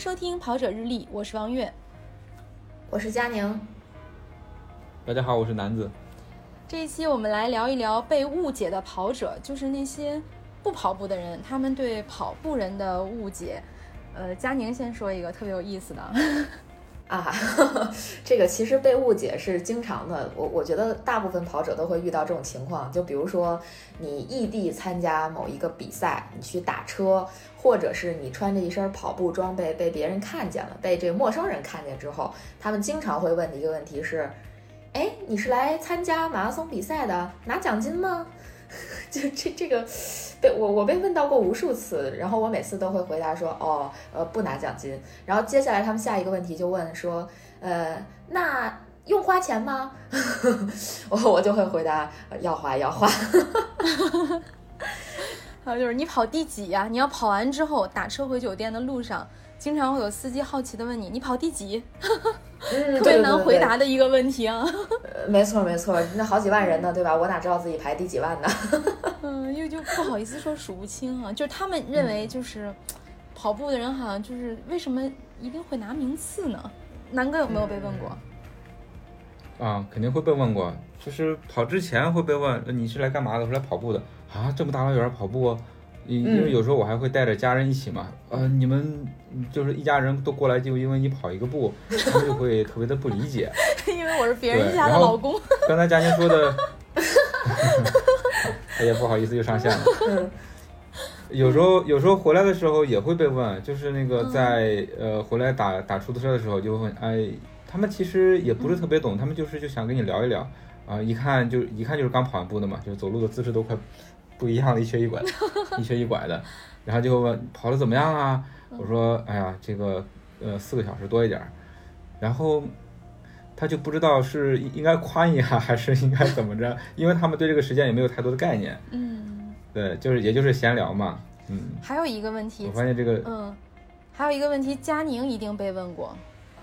收听跑者日历，我是王悦，我是佳宁。大家好，我是南子。这一期我们来聊一聊被误解的跑者，就是那些不跑步的人，他们对跑步人的误解。呃，佳宁先说一个特别有意思的。啊，这个其实被误解是经常的。我我觉得大部分跑者都会遇到这种情况。就比如说，你异地参加某一个比赛，你去打车，或者是你穿着一身跑步装备被别人看见了，被这个陌生人看见之后，他们经常会问的一个问题是：哎，你是来参加马拉松比赛的，拿奖金吗？就这这个。被我我被问到过无数次，然后我每次都会回答说哦呃不拿奖金，然后接下来他们下一个问题就问说呃那用花钱吗？我我就会回答要花要花。还有 就是你跑第几呀？你要跑完之后打车回酒店的路上。经常会有司机好奇的问你：“你跑第几？”特别难回答的一个问题啊。没错没错，那好几万人呢，对吧？我哪知道自己排第几万呢？嗯，因为就不好意思说数不清啊。就是他们认为，就是跑步的人好像就是为什么一定会拿名次呢？南哥有没有被问过？啊，肯定会被问过。就是跑之前会被问：“你是来干嘛的？是来跑步的啊？这么大老远跑步？”因因为有时候我还会带着家人一起嘛，呃，你们就是一家人都过来，就因为你跑一个步，他们就会特别的不理解。因为我是别人家的老公。刚才佳宁说的，哎呀，不好意思，又上线了。有时候有时候回来的时候也会被问，就是那个在呃回来打打出租车的时候就会问，哎，他们其实也不是特别懂，他们就是就想跟你聊一聊，啊，一看就一看就是刚跑完步的嘛，就走路的姿势都快。不一样的，一瘸一拐，一瘸一拐的，然后就问跑的怎么样啊？我说，哎呀，这个呃四个小时多一点儿，然后他就不知道是应该夸你啊，还是应该怎么着，因为他们对这个时间也没有太多的概念。嗯，对，就是也就是闲聊嘛。嗯，还有一个问题，我发现这个，嗯，还有一个问题，佳宁一定被问过，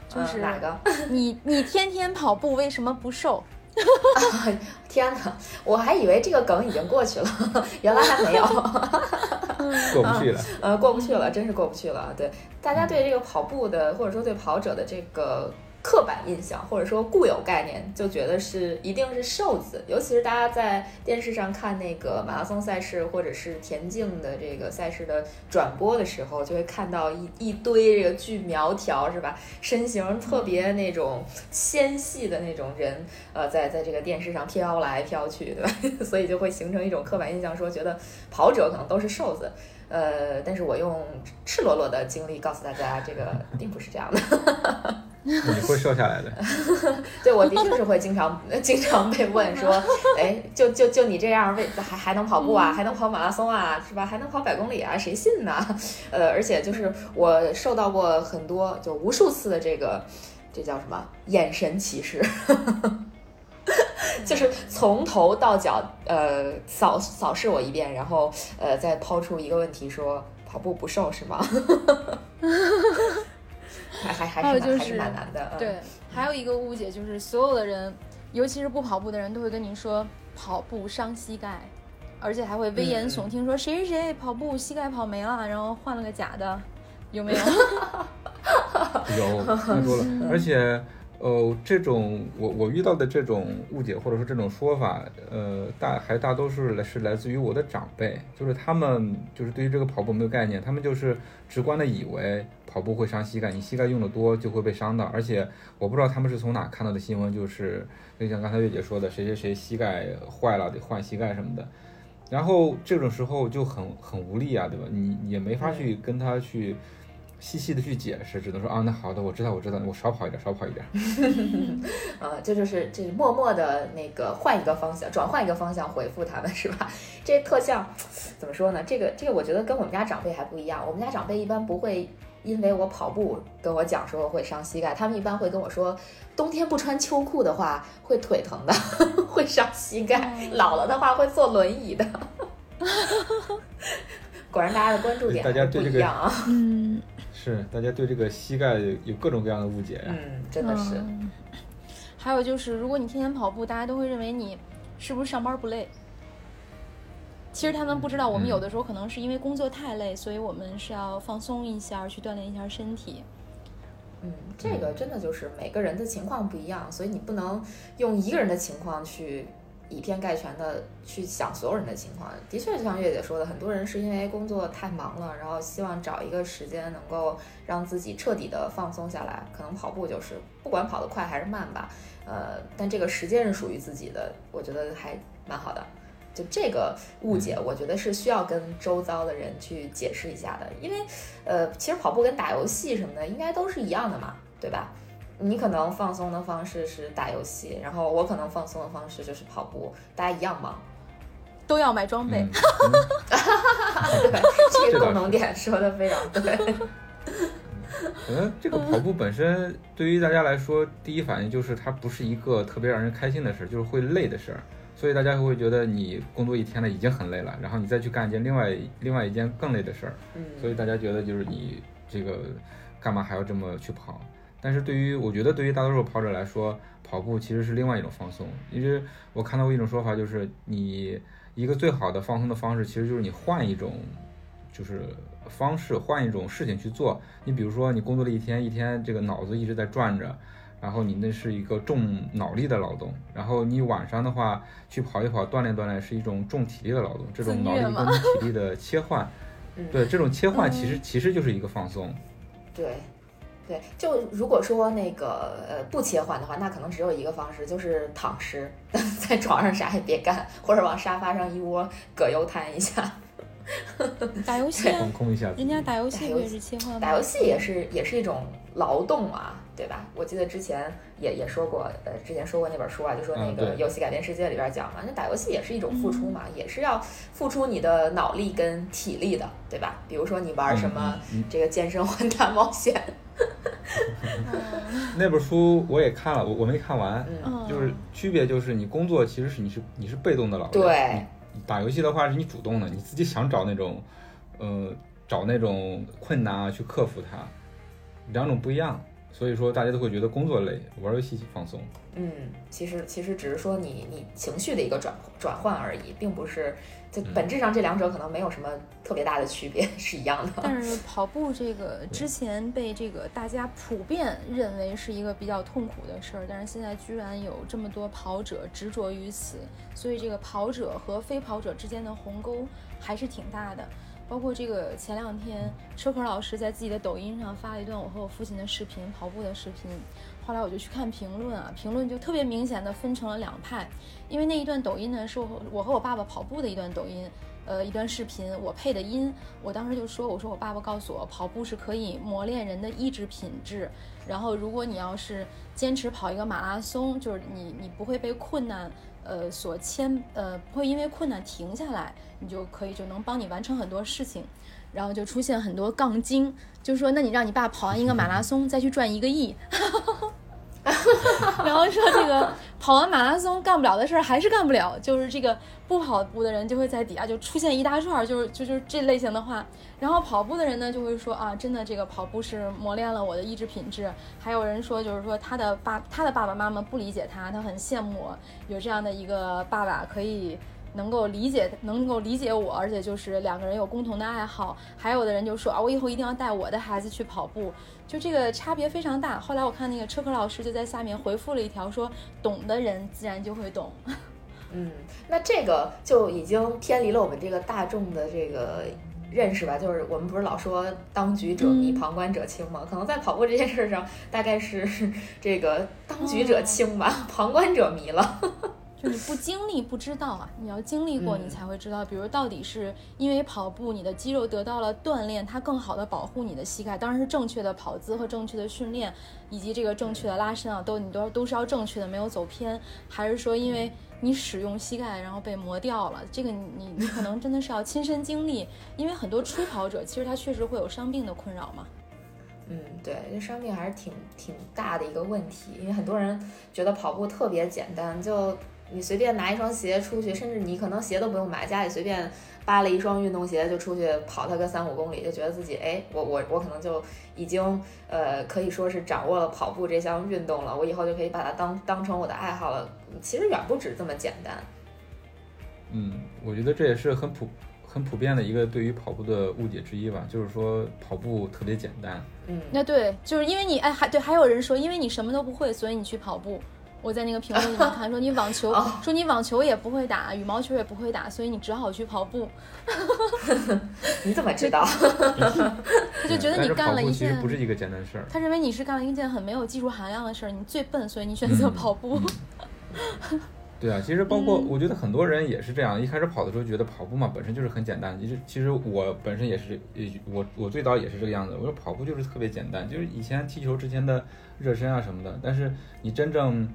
就是哪个？你你天天跑步为什么不瘦？天哪，我还以为这个梗已经过去了，原来还没有，过不去了。呃，过不去了，真是过不去了。对，大家对这个跑步的，或者说对跑者的这个。刻板印象或者说固有概念，就觉得是一定是瘦子，尤其是大家在电视上看那个马拉松赛事或者是田径的这个赛事的转播的时候，就会看到一一堆这个巨苗条是吧，身形特别那种纤细的那种人，呃，在在这个电视上飘来飘去，对吧？所以就会形成一种刻板印象，说觉得跑者可能都是瘦子。呃，但是我用赤裸裸的经历告诉大家，这个并不是这样的。你会瘦下来的。对，我的确是会经常经常被问说，哎，就就就你这样，为还还能跑步啊？还能跑马拉松啊？是吧？还能跑百公里啊？谁信呢？呃，而且就是我受到过很多，就无数次的这个，这叫什么？眼神歧视，就是从头到脚，呃，扫扫视我一遍，然后呃，再抛出一个问题说，跑步不瘦是吗？还还还是还是蛮难的。对，还有一个误解就是，所有的人，尤其是不跑步的人，都会跟你说跑步伤膝盖，而且还会危言耸听说谁谁谁跑步膝盖跑没了，然后换了个假的，有没有？有，太多了，而且。呃，这种我我遇到的这种误解或者说这种说法，呃，大还大多数来是来自于我的长辈，就是他们就是对于这个跑步没有概念，他们就是直观的以为跑步会伤膝盖，你膝盖用的多就会被伤到，而且我不知道他们是从哪看到的新闻，就是就像刚才月姐说的，谁谁谁膝盖坏了得换膝盖什么的，然后这种时候就很很无力啊，对吧？你也没法去跟他去。细细的去解释，只能说啊，那好的，我知道，我知道，我少跑一点，少跑一点。呃，这就是这默默的那个换一个方向，转换一个方向回复他们，是吧？这特像怎么说呢？这个这个，我觉得跟我们家长辈还不一样。我们家长辈一般不会因为我跑步跟我讲说会伤膝盖，他们一般会跟我说，冬天不穿秋裤的话会腿疼的，会伤膝盖，老了的话会坐轮椅的。果然，大家的关注点大家对这个嗯。是，大家对这个膝盖有各种各样的误解。嗯，真的是。还有就是，如果你天天跑步，大家都会认为你是不是上班不累？其实他们不知道，我们有的时候可能是因为工作太累，所以我们是要放松一下，去锻炼一下身体。嗯，这个真的就是每个人的情况不一样，所以你不能用一个人的情况去以偏概全的去想所有人的情况。的确，就像月姐说的，很多人是因为工作太忙了，然后希望找一个时间能够让自己彻底的放松下来。可能跑步就是，不管跑得快还是慢吧，呃，但这个时间是属于自己的，我觉得还蛮好的。就这个误解，我觉得是需要跟周遭的人去解释一下的，因为，呃，其实跑步跟打游戏什么的应该都是一样的嘛，对吧？你可能放松的方式是打游戏，然后我可能放松的方式就是跑步，大家一样忙，都要买装备。对，这个共同点说的非常对。可能这个跑步本身对于大家来说，第一反应就是它不是一个特别让人开心的事儿，就是会累的事儿。所以大家会觉得你工作一天了已经很累了，然后你再去干一件另外另外一件更累的事儿，嗯，所以大家觉得就是你这个干嘛还要这么去跑？但是对于我觉得对于大多数跑者来说，跑步其实是另外一种放松。因为我看到过一种说法，就是你一个最好的放松的方式，其实就是你换一种就是方式，换一种事情去做。你比如说你工作了一天，一天这个脑子一直在转着。然后你那是一个重脑力的劳动，然后你晚上的话去跑一跑，锻炼锻炼是一种重体力的劳动，这种脑力跟体力的切换，对这种切换其实其实就是一个放松。对，对，就如果说那个呃不切换的话，那可能只有一个方式，就是躺尸 在床上啥也别干，或者往沙发上一窝葛优瘫一下。打游戏，放空一下。人家打游戏也是切换，打游戏也是也是一种劳动啊。对吧？我记得之前也也说过，呃，之前说过那本书啊，就说那个游戏改变世界里边讲嘛，那打游戏也是一种付出嘛，也是要付出你的脑力跟体力的，对吧？比如说你玩什么这个健身环大冒险，那本书我也看了，我我没看完，就是区别就是你工作其实是你是你是被动的老人，对，打游戏的话是你主动的，你自己想找那种，呃，找那种困难啊去克服它，两种不一样。所以说，大家都会觉得工作累，玩游戏放松。嗯，其实其实只是说你你情绪的一个转转换而已，并不是就本质上这两者可能没有什么特别大的区别，是一样的。但是跑步这个之前被这个大家普遍认为是一个比较痛苦的事儿，但是现在居然有这么多跑者执着于此，所以这个跑者和非跑者之间的鸿沟还是挺大的。包括这个前两天，车可老师在自己的抖音上发了一段我和我父亲的视频，跑步的视频。后来我就去看评论啊，评论就特别明显的分成了两派。因为那一段抖音呢，是我我和我爸爸跑步的一段抖音，呃，一段视频，我配的音。我当时就说，我说我爸爸告诉我，跑步是可以磨练人的意志品质。然后如果你要是坚持跑一个马拉松，就是你你不会被困难。呃，所牵呃不会因为困难停下来，你就可以就能帮你完成很多事情，然后就出现很多杠精，就说那你让你爸跑完一个马拉松再去赚一个亿。然后说这个跑完马拉松干不了的事儿还是干不了，就是这个不跑步的人就会在底下就出现一大串，就是就就是这类型的话。然后跑步的人呢就会说啊，真的这个跑步是磨练了我的意志品质。还有人说就是说他的爸他的爸爸妈妈不理解他，他很羡慕有这样的一个爸爸可以。能够理解，能够理解我，而且就是两个人有共同的爱好。还有的人就说啊，我以后一定要带我的孩子去跑步，就这个差别非常大。后来我看那个车科老师就在下面回复了一条，说懂的人自然就会懂。嗯，那这个就已经偏离了我们这个大众的这个认识吧？就是我们不是老说当局者迷，旁观者清吗？可能在跑步这件事上，大概是这个当局者清吧，旁观者迷了。就你不经历不知道啊，你要经历过你才会知道。比如到底是因为跑步，你的肌肉得到了锻炼，它更好的保护你的膝盖。当然是正确的跑姿和正确的训练，以及这个正确的拉伸啊，都你都都是要正确的，没有走偏。还是说因为你使用膝盖然后被磨掉了？这个你你可能真的是要亲身经历。因为很多初跑者其实他确实会有伤病的困扰嘛。嗯，对，这伤病还是挺挺大的一个问题。因为很多人觉得跑步特别简单，就。你随便拿一双鞋出去，甚至你可能鞋都不用买，家里随便扒了一双运动鞋就出去跑它个三五公里，就觉得自己哎，我我我可能就已经呃可以说是掌握了跑步这项运动了，我以后就可以把它当当成我的爱好了。其实远不止这么简单。嗯，我觉得这也是很普很普遍的一个对于跑步的误解之一吧，就是说跑步特别简单。嗯，那对，就是因为你哎，还对，还有人说，因为你什么都不会，所以你去跑步。我在那个评论里面看，说你网球，说你网球也不会打，羽毛球也不会打，所以你只好去跑步。你怎么知道？他就觉得你干了一件其实不是一个简单事儿。他认为你是干了一件很没有技术含量的事儿，你最笨，所以你选择跑步。对啊，其实包括我觉得很多人也是这样，一开始跑的时候觉得跑步嘛本身就是很简单。其实其实我本身也是，我我最早也是这个样子。我说跑步就是特别简单，就是以前踢球之前的热身啊什么的。但是你真正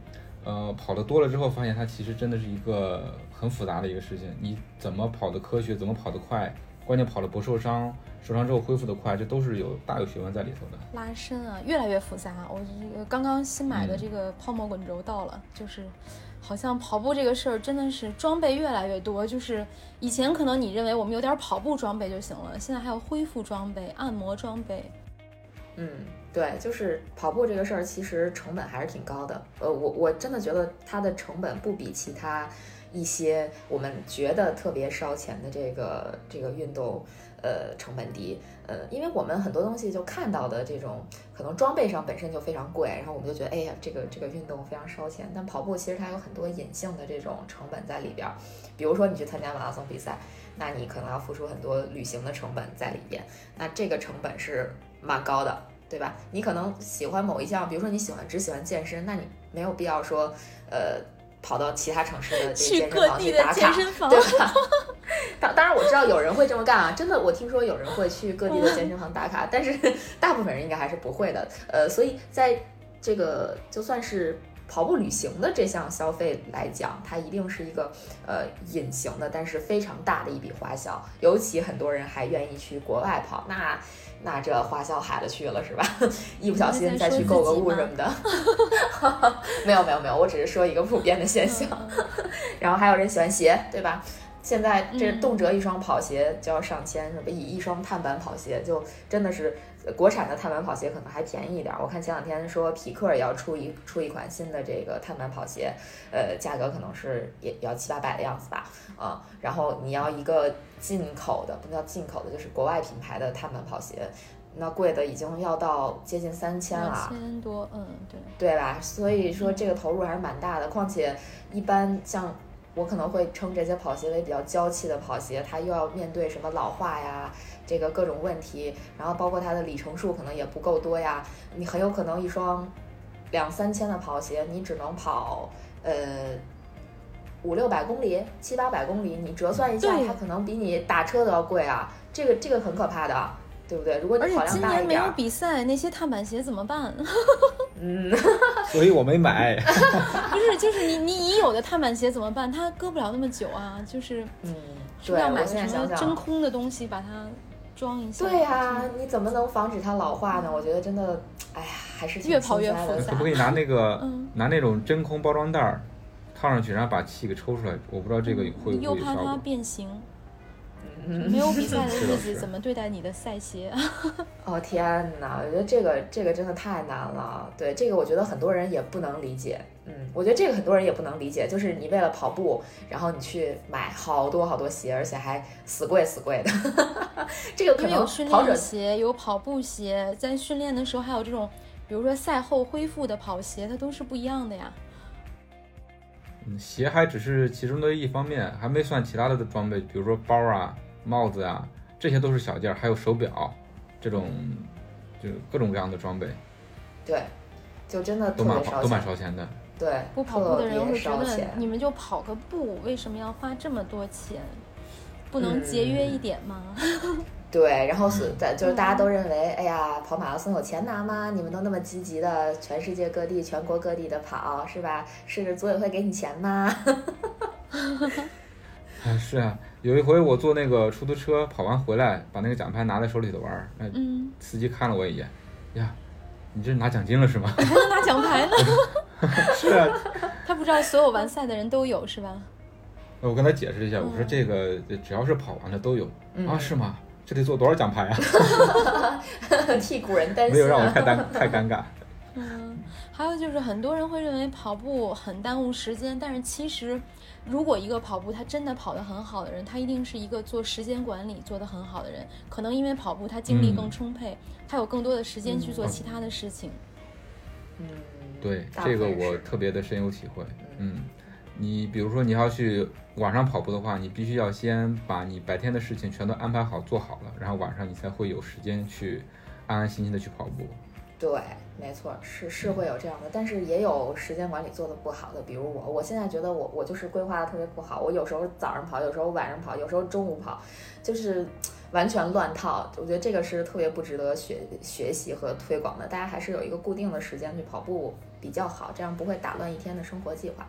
呃跑的多了之后，发现它其实真的是一个很复杂的一个事情。你怎么跑的科学，怎么跑得快，关键跑的不受伤，受伤之后恢复的快，这都是有大有学问在里头的。拉伸啊，越来越复杂。我这个刚刚新买的这个泡沫滚轴到了，就是。好像跑步这个事儿真的是装备越来越多，就是以前可能你认为我们有点跑步装备就行了，现在还有恢复装备、按摩装备。嗯，对，就是跑步这个事儿其实成本还是挺高的。呃，我我真的觉得它的成本不比其他一些我们觉得特别烧钱的这个这个运动。呃，成本低，呃，因为我们很多东西就看到的这种，可能装备上本身就非常贵，然后我们就觉得，哎呀，这个这个运动非常烧钱。但跑步其实它有很多隐性的这种成本在里边，比如说你去参加马拉松比赛，那你可能要付出很多旅行的成本在里边，那这个成本是蛮高的，对吧？你可能喜欢某一项，比如说你喜欢只喜欢健身，那你没有必要说，呃。跑到其他城市的这个健身房去打卡，对吧？当当然我知道有人会这么干啊，真的，我听说有人会去各地的健身房打卡，但是 大部分人应该还是不会的。呃，所以在这个就算是跑步旅行的这项消费来讲，它一定是一个呃隐形的，但是非常大的一笔花销。尤其很多人还愿意去国外跑，那。那这花销海了去了是吧？一不小心再去购个物什么的，没有没有没有，我只是说一个普遍的现象。然后还有人喜欢鞋，对吧？现在这动辄一双跑鞋就要上千，什么一一双碳板跑鞋就真的是国产的碳板跑鞋可能还便宜一点。我看前两天说匹克也要出一出一款新的这个碳板跑鞋，呃，价格可能是也要七八百的样子吧，啊，然后你要一个。进口的不叫进口的，就是国外品牌的碳板跑鞋，那贵的已经要到接近三千了，千多，嗯，对，对吧？所以说这个投入还是蛮大的。况且一般像我可能会称这些跑鞋为比较娇气的跑鞋，它又要面对什么老化呀，这个各种问题，然后包括它的里程数可能也不够多呀，你很有可能一双两三千的跑鞋，你只能跑呃。五六百公里，七八百公里，你折算一下，它可能比你打车都要贵啊！这个这个很可怕的，对不对？如果你跑量大一点，今年没有比赛，那些碳板鞋怎么办？嗯，所以我没买。不是，就是你你已有的碳板鞋怎么办？它搁不了那么久啊，就是嗯，是要买什么真空的东西把它装一下？对呀，你怎么能防止它老化呢？我觉得真的，哎呀，还是越跑越复杂。可不可以拿那个拿那种真空包装袋儿？套上去，然后把气给抽出来，我不知道这个会不会又怕它变形。没有比赛的日子，怎么对待你的赛鞋？哦天哪，我觉得这个这个真的太难了。对这个，我觉得很多人也不能理解。嗯，我觉得这个很多人也不能理解，就是你为了跑步，然后你去买好多好多鞋，而且还死贵死贵的。这个可能有训练鞋，有跑步鞋，在训练的时候还有这种，比如说赛后恢复的跑鞋，它都是不一样的呀。嗯，鞋还只是其中的一方面，还没算其他的装备，比如说包啊、帽子啊，这些都是小件儿，还有手表，这种就各种各样的装备。对，就真的都蛮都蛮烧钱的。对，不跑步的人会觉得你们就跑个步，为什么要花这么多钱？不能节约一点吗？对，然后是在就是大家都认为，哎呀，跑马拉松有钱拿吗？你们都那么积极的，全世界各地、全国各地的跑，是吧？是组委会给你钱吗？啊，是啊，有一回我坐那个出租车跑完回来，把那个奖牌拿在手里头玩，那司机看了我一眼，呀，你这是拿奖金了是吗？还 能拿奖牌呢？是啊，他不知道所有完赛的人都有是吧？我跟他解释一下，我说这个只要是跑完的都有啊，是吗？这得做多少奖牌啊？替古人担心，没有让我太尴太尴尬。嗯，还有就是很多人会认为跑步很耽误时间，但是其实，如果一个跑步他真的跑得很好的人，他一定是一个做时间管理做得很好的人。可能因为跑步他精力更充沛，他有更多的时间去做其他的事情。嗯，对，这个我特别的深有体会。嗯，你比如说你要去晚上跑步的话，你必须要先把你白天的事情全都安排好做好了，然后晚上你才会有时间去安安心心的去跑步。对，没错，是是会有这样的，但是也有时间管理做的不好的，比如我，我现在觉得我我就是规划的特别不好，我有时候早上跑，有时候晚上跑，有时候中午跑，就是完全乱套。我觉得这个是特别不值得学学习和推广的，大家还是有一个固定的时间去跑步比较好，这样不会打乱一天的生活计划。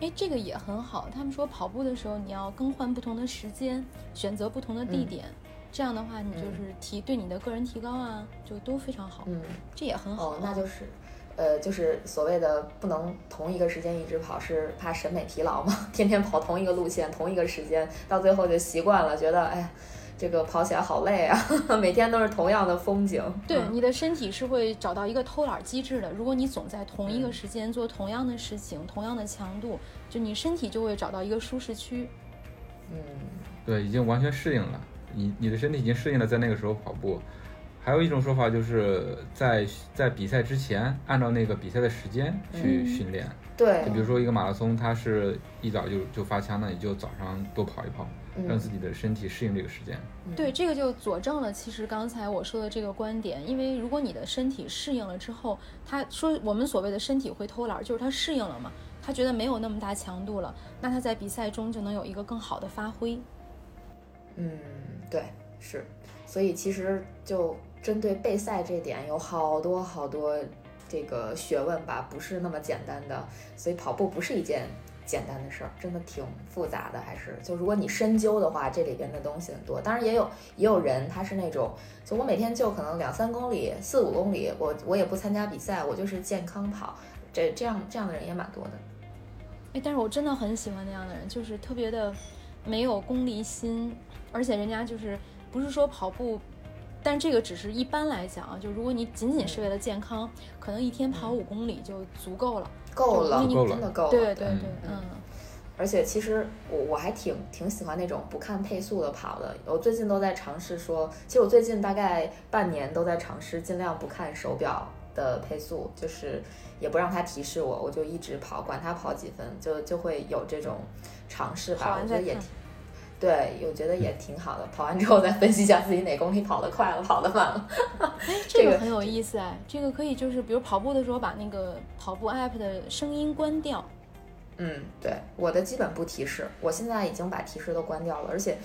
哎，这个也很好。他们说跑步的时候你要更换不同的时间，选择不同的地点。这样的话，你就是提对你的个人提高啊，就都非常好。嗯，这也很好。哦，那就是，呃，就是所谓的不能同一个时间一直跑，是怕审美疲劳嘛？天天跑同一个路线，同一个时间，到最后就习惯了，觉得哎呀，这个跑起来好累啊，每天都是同样的风景。对，你的身体是会找到一个偷懒机制的。如果你总在同一个时间做同样的事情，同样的强度，就你身体就会找到一个舒适区。嗯，对，已经完全适应了。你你的身体已经适应了在那个时候跑步，还有一种说法就是在在比赛之前按照那个比赛的时间去训练。对，就比如说一个马拉松，它是一早就就发枪，那你就早上多跑一跑，让自己的身体适应这个时间。对，这个就佐证了其实刚才我说的这个观点，因为如果你的身体适应了之后，他说我们所谓的身体会偷懒，就是他适应了嘛，他觉得没有那么大强度了，那他在比赛中就能有一个更好的发挥。嗯。对，是，所以其实就针对备赛这点，有好多好多这个学问吧，不是那么简单的。所以跑步不是一件简单的事儿，真的挺复杂的。还是就如果你深究的话，这里边的东西很多。当然也有也有人，他是那种，就我每天就可能两三公里、四五公里，我我也不参加比赛，我就是健康跑。这这样这样的人也蛮多的。哎，但是我真的很喜欢那样的人，就是特别的没有功利心。而且人家就是不是说跑步，但这个只是一般来讲啊，就如果你仅仅是为了健康，可能一天跑五公里就足够了，够了，真的够了。对对对，嗯。而且其实我我还挺挺喜欢那种不看配速的跑的。我最近都在尝试说，其实我最近大概半年都在尝试尽量不看手表的配速，就是也不让它提示我，我就一直跑，管它跑几分，就就会有这种尝试吧。我觉得也挺。对，我觉得也挺好的。跑完之后再分析一下自己哪公里跑得快了，跑得慢了。哎，这个很有意思哎，这个可以就是比如跑步的时候把那个跑步 app 的声音关掉。嗯，对，我的基本不提示，我现在已经把提示都关掉了，而且，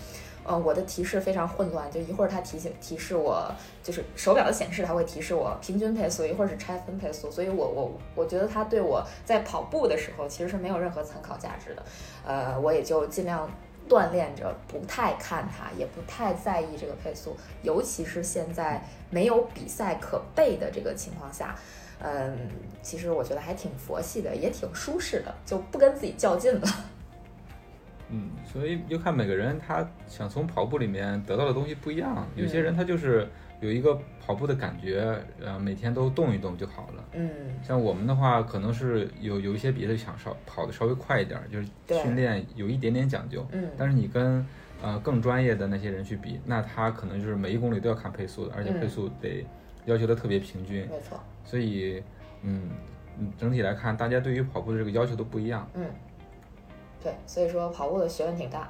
呃，我的提示非常混乱，就一会儿它提醒提示我，就是手表的显示它会提示我平均配速，一会儿是拆分配速，所以我我我觉得它对我在跑步的时候其实是没有任何参考价值的，呃，我也就尽量。锻炼着，不太看它，也不太在意这个配速，尤其是现在没有比赛可备的这个情况下，嗯，其实我觉得还挺佛系的，也挺舒适的，就不跟自己较劲了。嗯，所以就看每个人他想从跑步里面得到的东西不一样，有些人他就是。有一个跑步的感觉，呃，每天都动一动就好了。嗯，像我们的话，可能是有有一些别的想稍跑的稍微快一点，就是训练有一点点讲究。嗯，但是你跟呃更专业的那些人去比，那他可能就是每一公里都要看配速的，而且配速得要求的特别平均。没错。所以，嗯，整体来看，大家对于跑步的这个要求都不一样。嗯，对，所以说跑步的学问挺大。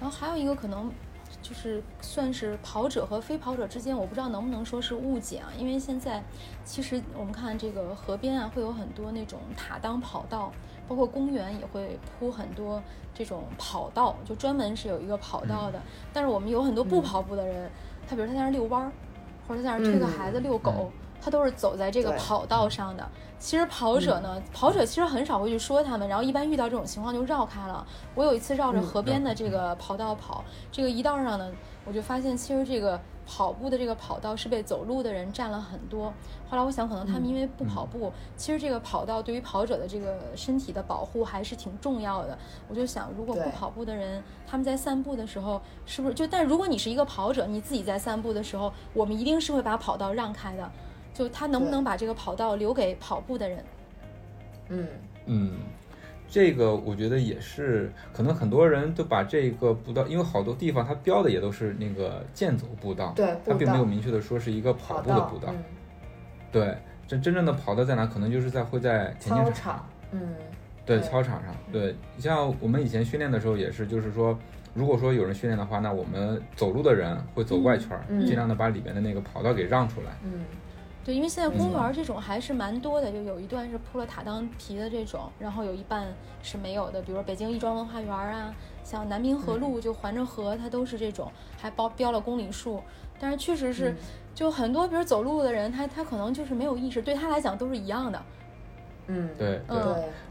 然后还有一个可能。就是算是跑者和非跑者之间，我不知道能不能说是误解啊。因为现在其实我们看这个河边啊，会有很多那种塔当跑道，包括公园也会铺很多这种跑道，就专门是有一个跑道的。但是我们有很多不跑步的人，他比如他在那遛弯儿，或者在那推个孩子遛狗，他都是走在这个跑道上的。其实跑者呢，跑者其实很少会去说他们，然后一般遇到这种情况就绕开了。我有一次绕着河边的这个跑道跑，这个一道上呢，我就发现其实这个跑步的这个跑道是被走路的人占了很多。后来我想，可能他们因为不跑步，其实这个跑道对于跑者的这个身体的保护还是挺重要的。我就想，如果不跑步的人他们在散步的时候，是不是就？但如果你是一个跑者，你自己在散步的时候，我们一定是会把跑道让开的。就他能不能把这个跑道留给跑步的人？嗯嗯，这个我觉得也是，可能很多人都把这个步道，因为好多地方它标的也都是那个健走步道，对它并没有明确的说是一个跑步的步道。嗯对，真真正的跑道在哪？可能就是在会在田径场场，嗯对，操场上。对，你像我们以前训练的时候也是，就是说，如果说有人训练的话，那我们走路的人会走外圈儿，嗯尽量的把里面的那个跑道给让出来。嗯对，因为现在公嗯园这种还是蛮多的，就有一段是铺了塔当皮的这种，然后有一半是没有的，比如说北京亦庄文化园啊，像南滨河嗯。路就环着河，它都是这种，还包标了公里数。但是确实是嗯，就很多比如走路的人，他他可能就是没有意识，对他来讲都是一样的。嗯，对对，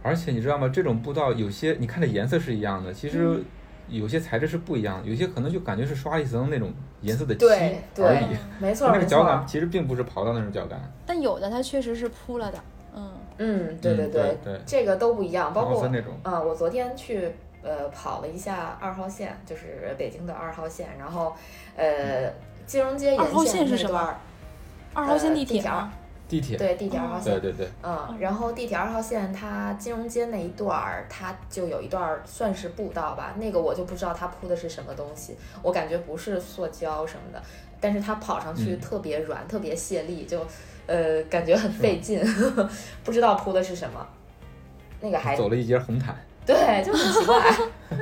而且你知道吗？这种步道有些你看的颜色是一样的，其嗯。实有些材质是不一样的，有些可能就感觉是刷了一层那种颜色的漆对对而已。没错那个脚感，其实并不是跑道那种脚感。但有的它确实是铺了的，嗯，嗯，对对嗯对对这个都不一样，包括那种。啊、我昨天去呃跑了一下二号线，就是北京的二号线，然后呃金融街沿二号线是什么二号线呃地铁地铁吗？地铁，对地铁二号线，对对对，嗯，然后地铁二号线它金融街那一段儿，它就有一段儿算是步道吧，那个我就不知道它铺的是什么东西，我感觉不是塑胶什么的，但是它跑上去嗯。特别软，特别泄力，就呃感觉很费劲，不知道铺的是什么，那个还走了一节红毯。对，就很奇怪，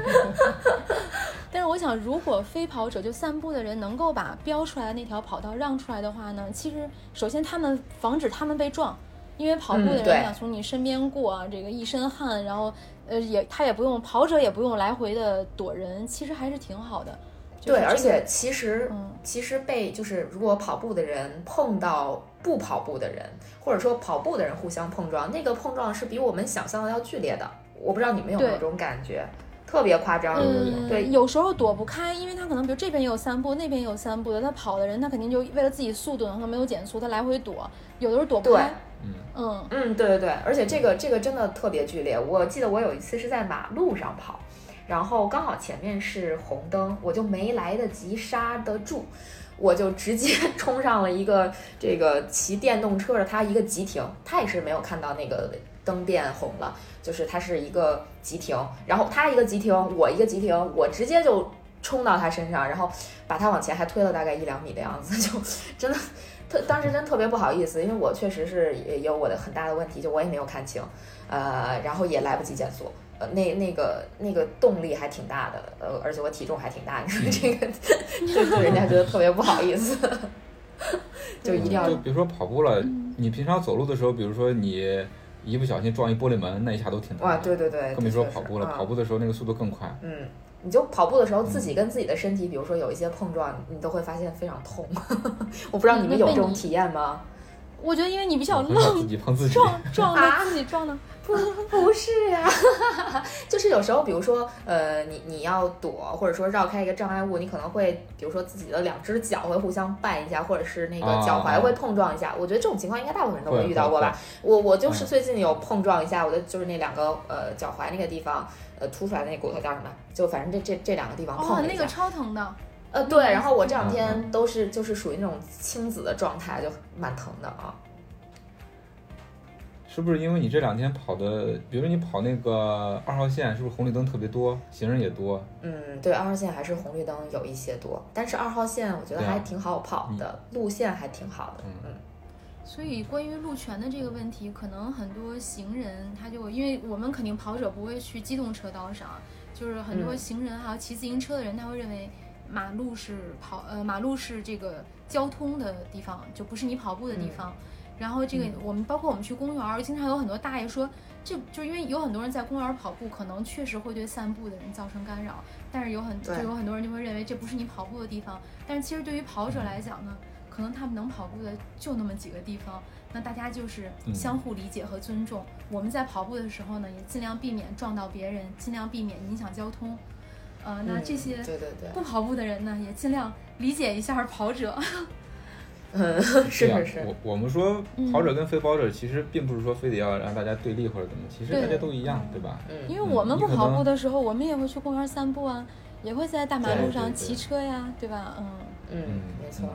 但是我想，如果非跑者就散步的人能够把标出来的那条跑道让出来的话呢，其实首先他们防止他们被撞，因为跑步的人想从你身边过啊，这个一身汗，然后呃也他也不用跑者也不用来回的躲人，其实还是挺好的。就是对，这个而且其实嗯其实被就是如果跑步的人碰到不跑步的人，或者说跑步的人互相碰撞，那个碰撞是比我们想象的要剧烈的。我不知道你们有没有这种感觉，特别夸张。嗯，对有时候躲不开，因为他可能比如这边也有散步，那边也有散步的，他跑的人他肯定就为了自己速度，然后没有减速，他来回躲，有的时候躲不对开。嗯，嗯嗯，对对对，而且这个这个真的特别剧烈。我记得我有一次是在马路上跑，然后刚好前面是红灯，我就没来得及刹得住，我就直接冲上了一个这个骑电动车的他一个急停，他也是没有看到那个灯变红了，就是它是一个急停，然后他一个急停，我一个急停，我直接就冲到他身上，然后把他往前还推了大概一两米的样子，就真的特当时真特别不好意思，因为我确实是也有我的很大的问题，就我也没有看清，呃，然后也来不及减速。呃，那那个那个动力还挺大的，呃，而且我体重还挺大，你 说这个，就就人家觉得特别不好意思，就一定要就比如说跑步了，嗯你平常走路的时候，比如说你一不小心撞一玻璃门，那一下都挺疼哇，的。对对对，更别说跑步了，啊跑步的时候那个速度更快。嗯，你就跑步的时候，自己嗯跟自己的身体，比如说有一些碰撞，你都会发现非常痛。我不知道你们有这种体验吗？我觉得因为你比较愣，己碰自己。撞 撞啊的自己撞的，不，不是呀，就是有时候，比如说，呃，你你要躲，或者说绕开一个障碍物，你可能会，比如说自己的两只脚会互相绊一下，或者是那个脚踝会碰撞一下。我觉得这种情况应该大部分人都会会遇到过吧。我我就是嗯最近有碰撞一下，我的就是那两个呃脚踝那个地方，呃凸出来的那骨头叫什么？就反正这这这两个地方碰哦，了一下。那个超疼的。呃，对，然后我这两嗯天都是就是属于那种青紫的状态，就蛮疼的啊。是不是因为你这两天跑的，比如说你跑那个二号线，是不是红绿灯特别多，行人也多？嗯，对，二号线还是红绿灯有一些多，但是二号线我觉得还挺好跑的，路线还挺好的。嗯嗯所以关于路权的这个问题，可能很多行人他就因为我们肯定跑者不会去机动车道上，就是很多嗯行人还有骑自行车的人，他会认为马路是跑呃马路是这个交通的地方，就不是你跑步的地方。然后这个嗯我们包括我们去公园儿，经常有很多大爷说，这就因为有很多人在公园儿跑步，可能确实会对散步的人造成干扰，但是有很就对有很多人就会认为这不是你跑步的地方。但是其实对于跑者来讲呢，可能他们能跑步的就那么几个地方，那大家就是嗯相互理解和尊重。我们在跑步的时候呢，也尽量避免撞到别人，尽量避免影响交通。呃，那嗯这些对对对，不跑步的人呢，也尽量理解一下跑者。嗯，是啊是是，我我们说嗯跑者跟非跑者，其实并不是说非得要让大家对立或者怎么，其实大家都一样，对吧？嗯因为我们不跑步的时候，我们也会去公园散步啊，也会在大马路上骑车呀，对吧？嗯。嗯，没错。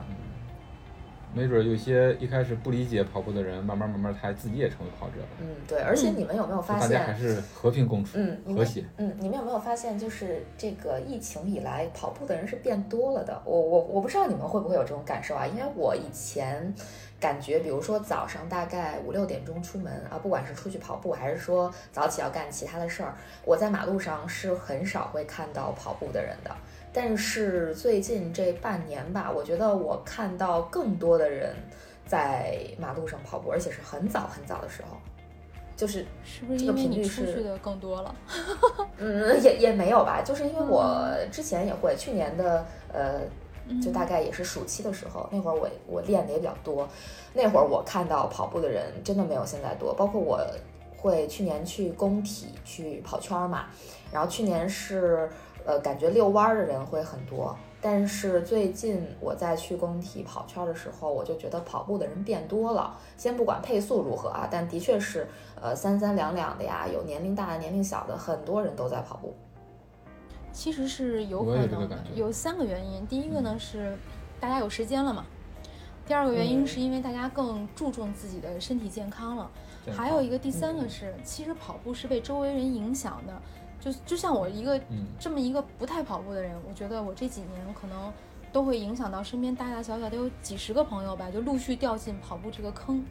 嗯没准有些一开始不理解跑步的人，慢慢慢慢他自己也成为跑者了。嗯，对，而且你们有没有发现，大家还是和平共处，嗯，和谐。嗯，你们有没有发现，就是这个疫情以来，跑步的人是变多了的。我我我不知道你们会不会有这种感受啊？因为我以前感觉，比如说早上大概五六点钟出门啊，不管是出去跑步，还是说早起要干其他的事儿，我在马路上是很少会看到跑步的人的。但是最近这半年吧，我觉得我看到更多的人在马路上跑步，而且是很早很早的时候，就是是不是因为你出去的更多了？嗯，也也没有吧，就是因为我之前也会，去年的呃，就大概也是暑期的时候，那会儿我我练的也比较多，那会儿我看到跑步的人真的没有现在多，包括我会去年去工体去跑圈嘛，然后去年是。呃，感觉遛弯儿的人会很多，但是最近我在去工体跑圈的时候，我就觉得跑步的人变多了。先不管配速如何啊，但的确是，呃，三三两两的呀，有年龄大的，年龄小的，很多人都在跑步。其实是有可能的，有三个原因。第一个呢是大家有时间了嘛，第二个原因是因为大家更注重自己的身体健康了，还有一个第三个是，其实跑步是被周围人影响的。就就像我一个这么一个不太跑步的人，我觉得我这几年可能都会影响到身边大大小小得有几十个朋友吧，就陆续掉进跑步这个坑。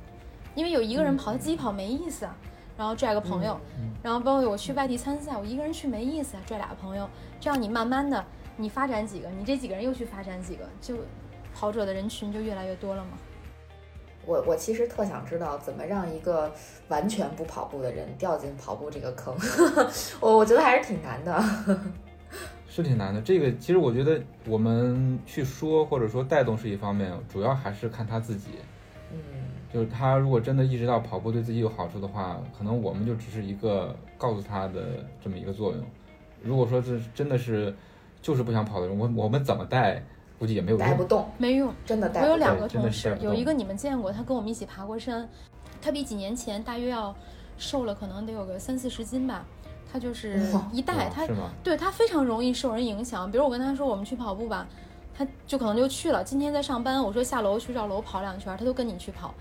因为有一个人跑，他自己跑没意思啊，然后拽个朋友，然后包括我去外地参赛，我一个人去没意思啊，拽俩朋友，这样你慢慢的你发展几个，你这几个人又去发展几个，就跑者的人群就越来越多了嘛。我我其实特想知道怎么让一个完全不跑步的人掉进跑步这个坑，我我觉得还是挺难的，是挺难的。这个其实我觉得我们去说或者说带动是一方面，主要还是看他自己。嗯，就是他如果真的意识到跑步对自己有好处的话，可能我们就只是一个告诉他的这么一个作用。如果说这真的是就是不想跑的人，我我们怎么带？估计也没有带不动，没用，真的带。我有两个同事，有一个你们见过，他跟我们一起爬过山，他比几年前大约要瘦了，可能得有个三四十斤吧。他就是一带他，对他非常容易受人影响。比如我跟他说我们去跑步吧，他就可能就去了。今天在上班，我说下楼去绕楼跑两圈，他都跟你去跑。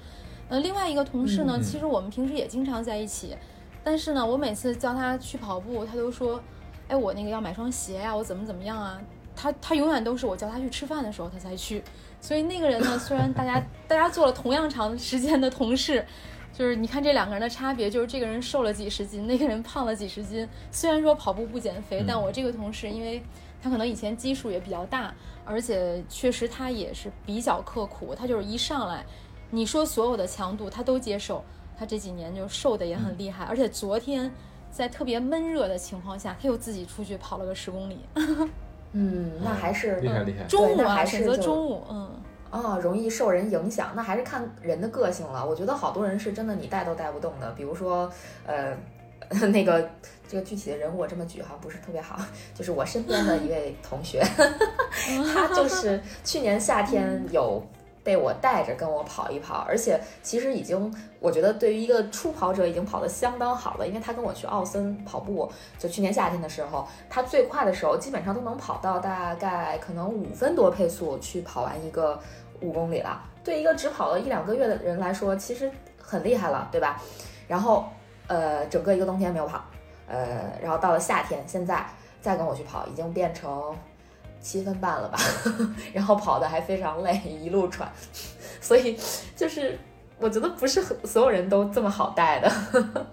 呃，另外一个同事呢，其实我们平时也经常在一起，但是呢，我每次叫他去跑步，他都说，哎，我那个要买双鞋呀，我怎么怎么样啊。他他永远都是我叫他去吃饭的时候他才去，所以那个人呢，虽然大家大家做了同样长时间的同事，就是你看这两个人的差别，就是这个人瘦了几十斤，那个人胖了几十斤。虽然说跑步不减肥，但我这个同事，因为他可能以前基数也比较大，而且确实他也是比较刻苦，他就是一上来，你说所有的强度他都接受，他这几年就瘦的也很厉害，而且昨天在特别闷热的情况下，他又自己出去跑了个十公里。嗯，那还是厉害厉害。中午啊，选择中午，嗯，啊，容易受人影响，那还是看人的个性了。我觉得好多人是真的，你带都带不动的。比如说，呃，那个这个具体的人物我这么举哈，不是特别好，就是我身边的一位同学，他就是去年夏天有。被我带着跟我跑一跑，而且其实已经，我觉得对于一个初跑者已经跑得相当好了。因为他跟我去奥森跑步，就去年夏天的时候，他最快的时候基本上都能跑到大概可能五分多配速去跑完一个五公里了。对一个只跑了一两个月的人来说，其实很厉害了，对吧？然后，呃，整个一个冬天没有跑，呃，然后到了夏天，现在再跟我去跑，已经变成。七分半了吧，然后跑的还非常累，一路喘，所以就是我觉得不是所有人都这么好带的。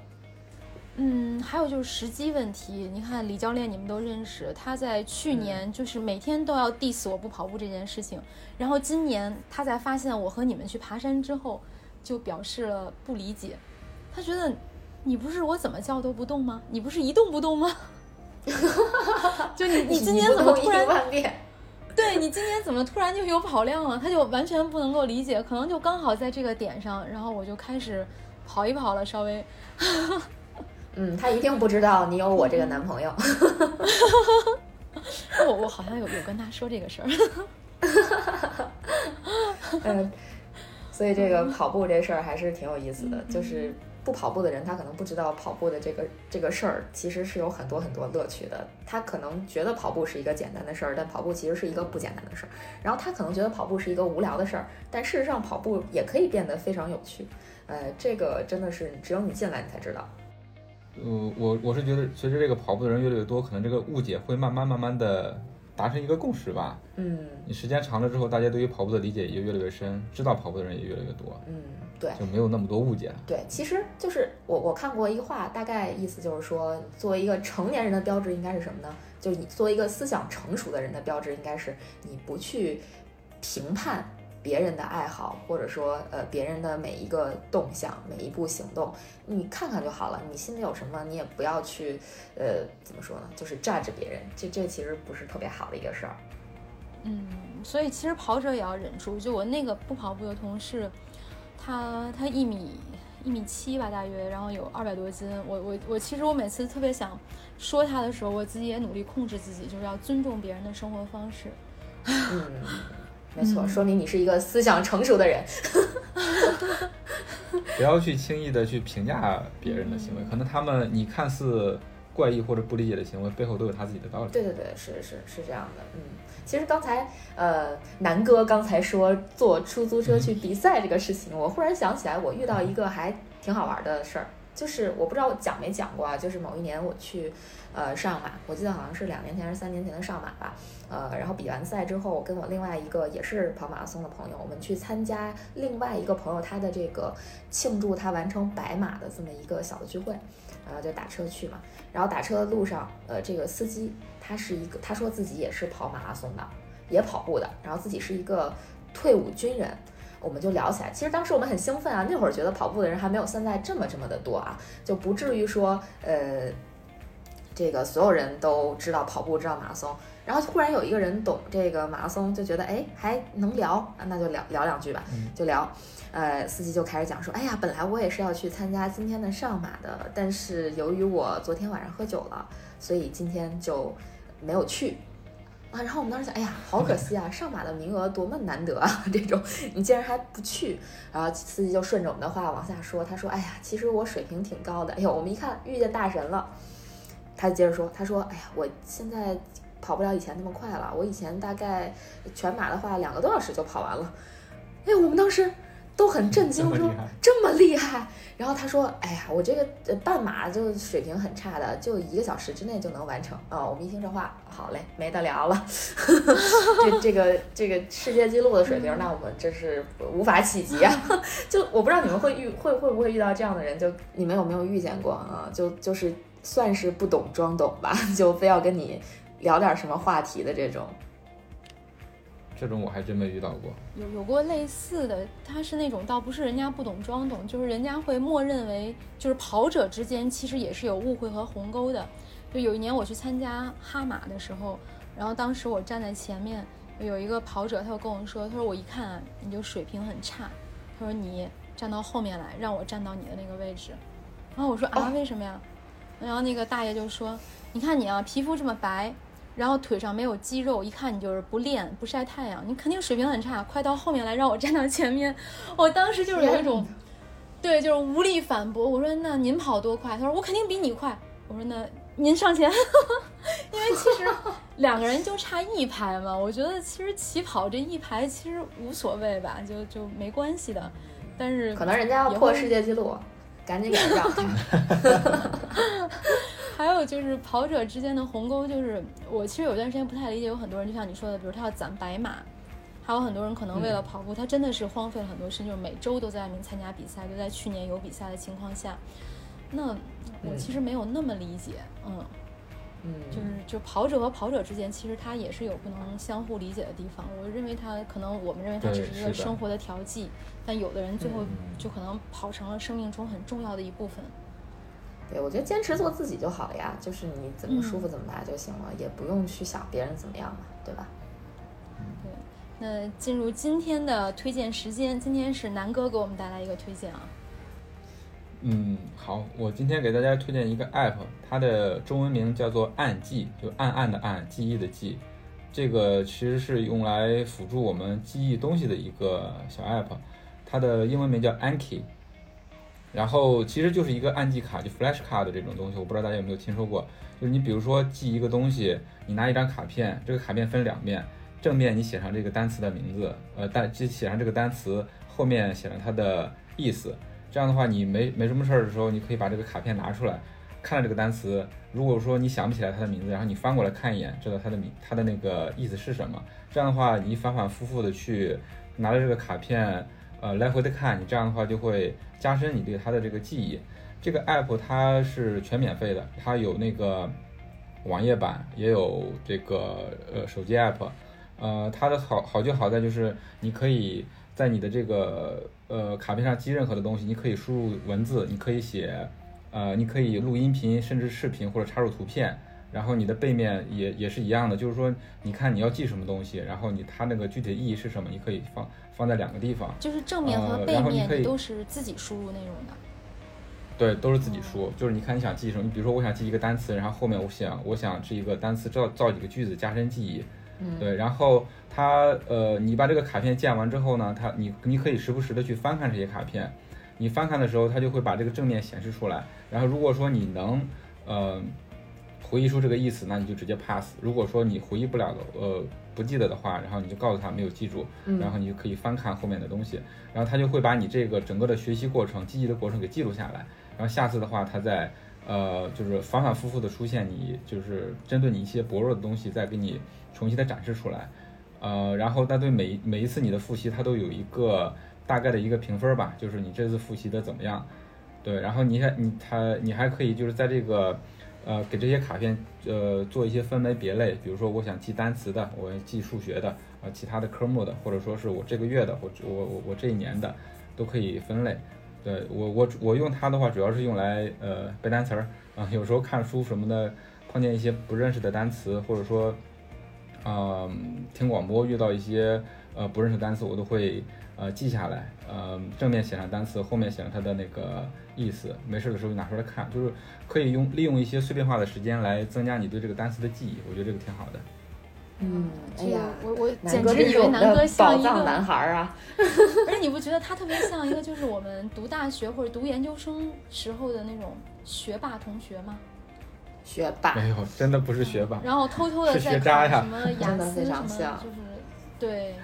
嗯，还有就是时机问题。你看李教练，你们都认识，他在去年就是每天都要 diss 我不跑步这件事情，然后今年他在发现我和你们去爬山之后，就表示了不理解。他觉得你不是我怎么叫都不动吗？你不是一动不动吗？就你，你今年怎么突然？对你今年怎么突然就有跑量了？他就完全不能够理解，可能就刚好在这个点上，然后我就开始跑一跑了，稍微。嗯，他一定不知道你有我这个男朋友。我我好像有有跟他说这个事儿。嗯，所以这个跑步这事儿还是挺有意思的，就是不跑步的人，他可能不知道跑步的这个这个事儿，其实是有很多很多乐趣的。他可能觉得跑步是一个简单的事儿，但跑步其实是一个不简单的事儿。然后他可能觉得跑步是一个无聊的事儿，但事实上跑步也可以变得非常有趣。呃，这个真的是只有你进来你才知道。呃，我我是觉得随着这个跑步的人越来越多，可能这个误解会慢慢慢慢的达成一个共识吧。嗯你时间长了之后，大家对于跑步的理解也越来越深，知道跑步的人也越来越多，嗯，对。就没有那么多误解。对，其实就是我我看过一个话，大概意思就是说，作为一个成年人的标志应该是什么呢？就是你作为一个思想成熟的人的标志，应该是你不去评判别人的爱好，或者说呃别人的每一个动向、每一步行动，你看看就好了。你心里有什么，你也不要去呃怎么说呢？就是 judge 别人，这这其实不是特别好的一个事儿。嗯，所以其实跑者也要忍住。就我那个不跑步的同事，他他一米一米七吧，大约，然后有二百多斤。我我我其实我每次特别想说他的时候，我自己也努力控制自己，就是要尊重别人的生活方式。嗯，没错，说明你是一个思想成熟的人。不要去轻易的去评价别人的行为，可能他们你看似怪异或者不理解的行为，背后都有他自己的道理。对对对，是是是这样的，嗯，其实刚才呃，南哥刚才说坐出租车去比赛这个事情，我忽然想起来，我遇到一个还挺好玩的事儿，就是我不知道我讲没讲过啊，就是某一年我去呃上马，我记得好像是两年前还是三年前的上马吧，呃，然后比完赛之后，我跟我另外一个也是跑马拉松的朋友，我们去参加另外一个朋友他的这个庆祝他完成百马的这么一个小的聚会，然后就打车去嘛。然后打车的路上，呃，这个司机他是一个，他说自己也是跑马拉松的，也跑步的，然后自己是一个退伍军人，我们就聊起来。其实当时我们很兴奋啊，那会儿觉得跑步的人还没有现在这么这么的多啊，就不至于说，呃，这个所有人都知道跑步，知道马拉松。然后忽然有一个人懂这个马拉松，就觉得哎还能聊，啊那就聊聊两句吧，就聊。呃，司机就开始讲说，哎呀，本来我也是要去参加今天的上马的，但是由于我昨天晚上喝酒了，所以今天就没有去。然后我们当时想，哎呀，好可惜啊，上马的名额多么难得啊！这种你竟然还不去，然后司机就顺着我们的话往下说，他说，哎呀，其实我水平挺高的，哎呦，我们一看遇见大神了，他接着说，他说，哎呀，我现在跑不了以前那么快了，我以前大概全马的话两个多小时就跑完了，哎，我们当时。都很震惊，说这么厉害。然后他说：“哎呀，我这个呃半马就水平很差的，就一个小时之内就能完成啊。”我们一听这话，好嘞，没得聊了。这这个这个世界纪录的水平，那我们真是无法企及啊！就我不知道你们会遇会会不会遇到这样的人，就你们有没有遇见过啊？就就是算是不懂装懂吧，就非要跟你聊点什么话题的这种。这种我还真没遇到过，有有过类似的，他是那种倒不是人家不懂装懂，就是人家会默认为就是跑者之间其实也是有误会和鸿沟的。就有一年我去参加哈马的时候，然后当时我站在前面，有一个跑者他就跟我说，他说我一看你就水平很差，他说你站到后面来，让我站到你的那个位置。然后我说啊为什么呀？然后那个大爷就说，你看你啊皮肤这么白。然后腿上没有肌肉，一看你就是不练不晒太阳，你肯定水平很差。快到后面来，让我站到前面。我当时就是有一种，对，就是无力反驳。我说那您跑多快？他说我肯定比你快。我说那您上前，因为其实 两个人就差一排嘛。我觉得其实起跑这一排其实无所谓吧，就就没关系的。但是可能人家要破世界纪录，赶紧给让他。还有就是跑者之间的鸿沟，就是我其实有段时间不太理解，有很多人就像你说的，比如他要攒白马，还有很多人可能为了跑步，他真的是荒废了很多时间，就是每周都在外面参加比赛，就在去年有比赛的情况下，那我其实没有那么理解，嗯，嗯，就是就跑者和跑者之间，其实他也是有不能相互理解的地方。我认为他可能我们认为他只是一个生活的调剂，但有的人最后就可能跑成了生命中很重要的一部分。对，我觉得坚持做自己就好了呀，就是你怎么舒服怎么来就行了，也不用去想别人怎么样嘛，对吧？对，那进入今天的推荐时间，今天是南哥给我们带来一个推荐啊。嗯，好，我今天给大家推荐一个 app，它的中文名叫做暗记，就暗暗的暗，记忆的记。这个其实是用来辅助我们记忆东西的一个小 app，它的英文名叫 Anki。然后其实就是一个按记卡，就 flash card 这种东西，我不知道大家有没有听说过。就是你比如说记一个东西，你拿一张卡片，这个卡片分两面，正面你写上这个单词的名字，呃，单就写上这个单词，后面写上它的意思。这样的话，你没没什么事儿的时候，你可以把这个卡片拿出来，看了这个单词。如果说你想不起来它的名字，然后你翻过来看一眼，知道它的名它的那个意思是什么。这样的话，你反反复复的去拿着这个卡片，呃，来回的看，你这样的话就会加深你对它的这个记忆。这个 app 它是全免费的，它有那个网页版，也有这个呃手机 app。呃，它的好好就好在就是你可以在你的这个呃卡片上记任何的东西，你可以输入文字，你可以写，呃，你可以录音频，甚至视频或者插入图片。然后你的背面也也是一样的，就是说，你看你要记什么东西，然后你它那个具体的意义是什么，你可以放放在两个地方，就是正面和背面你都是自己输入内容的。对，都是自己输。就是你看你想记什么，你比如说我想记一个单词，然后后面我想我想这一个单词造造几个句子，加深记忆。嗯。对，然后它呃，你把这个卡片建完之后呢，它你你可以时不时的去翻看这些卡片，你翻看的时候，它就会把这个正面显示出来。然后如果说你能呃。回忆出这个意思，那你就直接 pass。如果说你回忆不了的，呃，不记得的话，然后你就告诉他没有记住，然后你就可以翻看后面的东西，然后他就会把你这个整个的学习过程、记忆的过程给记录下来。然后下次的话，他再呃，就是反反复复的出现，你就是针对你一些薄弱的东西，再给你重新的展示出来。呃，然后他对每每一次你的复习，他都有一个大概的一个评分吧，就是你这次复习的怎么样？对，然后你还你他你还可以就是在这个。呃，给这些卡片呃做一些分门别类，比如说我想记单词的，我记数学的，啊，其他的科目的，或者说是我这个月的，我我我我这一年的，都可以分类。对我我我用它的话，主要是用来呃背单词儿啊，有时候看书什么的，碰见一些不认识的单词，或者说，嗯，听广播遇到一些呃不认识单词，我都会呃记下来，呃，正面写上单词，后面写上它的那个。意思，没事的时候就拿出来看，就是可以用利用一些碎片化的时间来增加你对这个单词的记忆，我觉得这个挺好的。嗯，哎呀，我我简直以为南哥像一个男孩啊！而且你不觉得他特别像一个就是我们读大学或者读研究生时候的那种学霸同学吗？学霸？没有，真的不是学霸。然后偷偷的在看什么雅 思什么，就是对。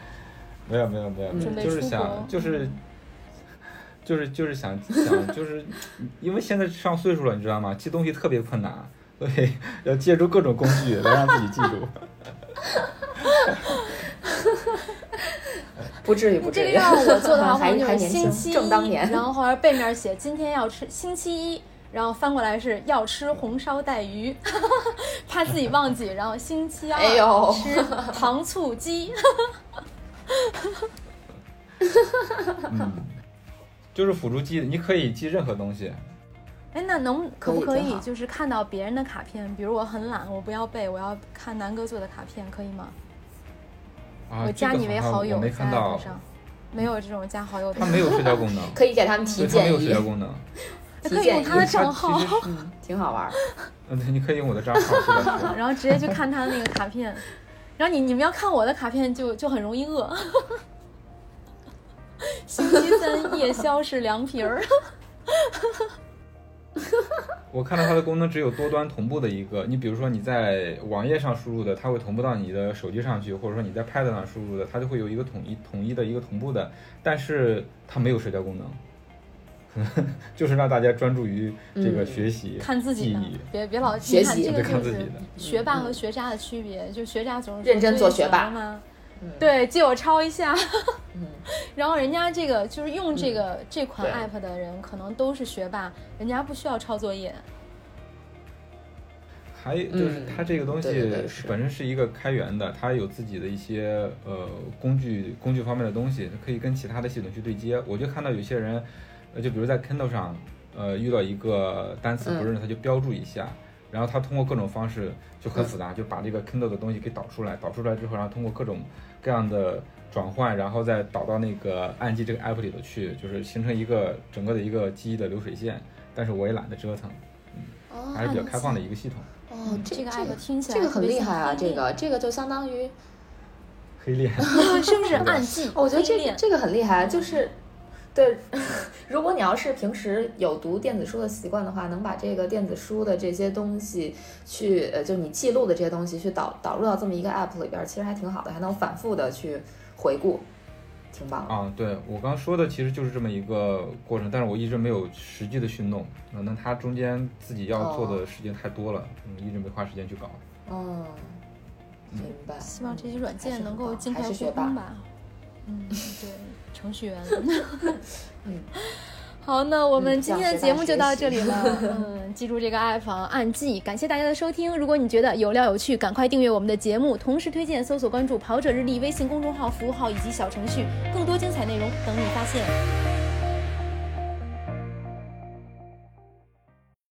没有没有没有，就是想就是。就是就是想想 就是，因为现在上岁数了，你知道吗？记东西特别困难，所以 要借助各种工具来让自己记住。不至于，不至于。这个要我做的话，还就是星期一，然后后来背面写今天要吃星期一，然后翻过来是要吃红烧带鱼，怕自己忘记，然后星期二吃糖醋鸡。嗯。就是辅助记，你可以记任何东西。哎，那能可不可以就是看到别人的卡片？比如我很懒，我不要背，我要看南哥做的卡片，可以吗？啊，我加你为好友，没看到。没有这种加好友的。他没有社交功能。可以给他们提建议。没有社交功能。可以用他的账号。嗯，挺好玩。嗯，对，你可以用我的账号。然后直接去看他的那个卡片，然后你你们要看我的卡片，就就很容易饿。星期三夜宵是凉皮儿。我看到它的功能只有多端同步的一个，你比如说你在网页上输入的，它会同步到你的手机上去，或者说你在 Pad 上输入的，它就会有一个统一统一的一个同步的，但是它没有社交功能，就是让大家专注于这个学习、看自己的，别别老学习，这个就是学霸和学渣的区别，就学渣总是认真做学霸吗？对，借我抄一下。嗯，然后人家这个就是用这个这款 app 的人，可能都是学霸，人家不需要抄作业。还有就是它这个东西本身是一个开源的，它有自己的一些呃工具工具方面的东西，可以跟其他的系统去对接。我就看到有些人，呃，就比如在 Kindle 上，呃，遇到一个单词不认识，他就标注一下。然后他通过各种方式就很复杂，就把这个 Kindle 的东西给导出来，导出来之后，然后通过各种各样的转换，然后再导到那个暗记这个 app 里头去，就是形成一个整个的一个记忆的流水线。但是我也懒得折腾，嗯，还是比较开放的一个系统。哦，这个 app 听起来这个很厉害啊！这个这个就相当于黑链 是不是暗记？我觉得这个这个很厉害，就是对，如果你要是平时有读电子书的习惯的话，能把这个电子书的这些东西去，呃，就你记录的这些东西去导导入到这么一个 app 里边，其实还挺好的，还能反复的去回顾，挺棒的。啊，对我刚说的其实就是这么一个过程，但是我一直没有实际的去弄，可能它中间自己要做的时间太多了，嗯，一直没花时间去搞。嗯，明白。希望这些软件能够尽快还是学霸。互通吧。嗯，对，程序员。嗯，好，那我们今天的节目就到这里了。嗯，记住这个 app 啊按记，感谢大家的收听。如果你觉得有料有趣，赶快订阅我们的节目，同时推荐、搜索、关注“跑者日历”微信公众号、服务号以及小程序，更多精彩内容等你发现。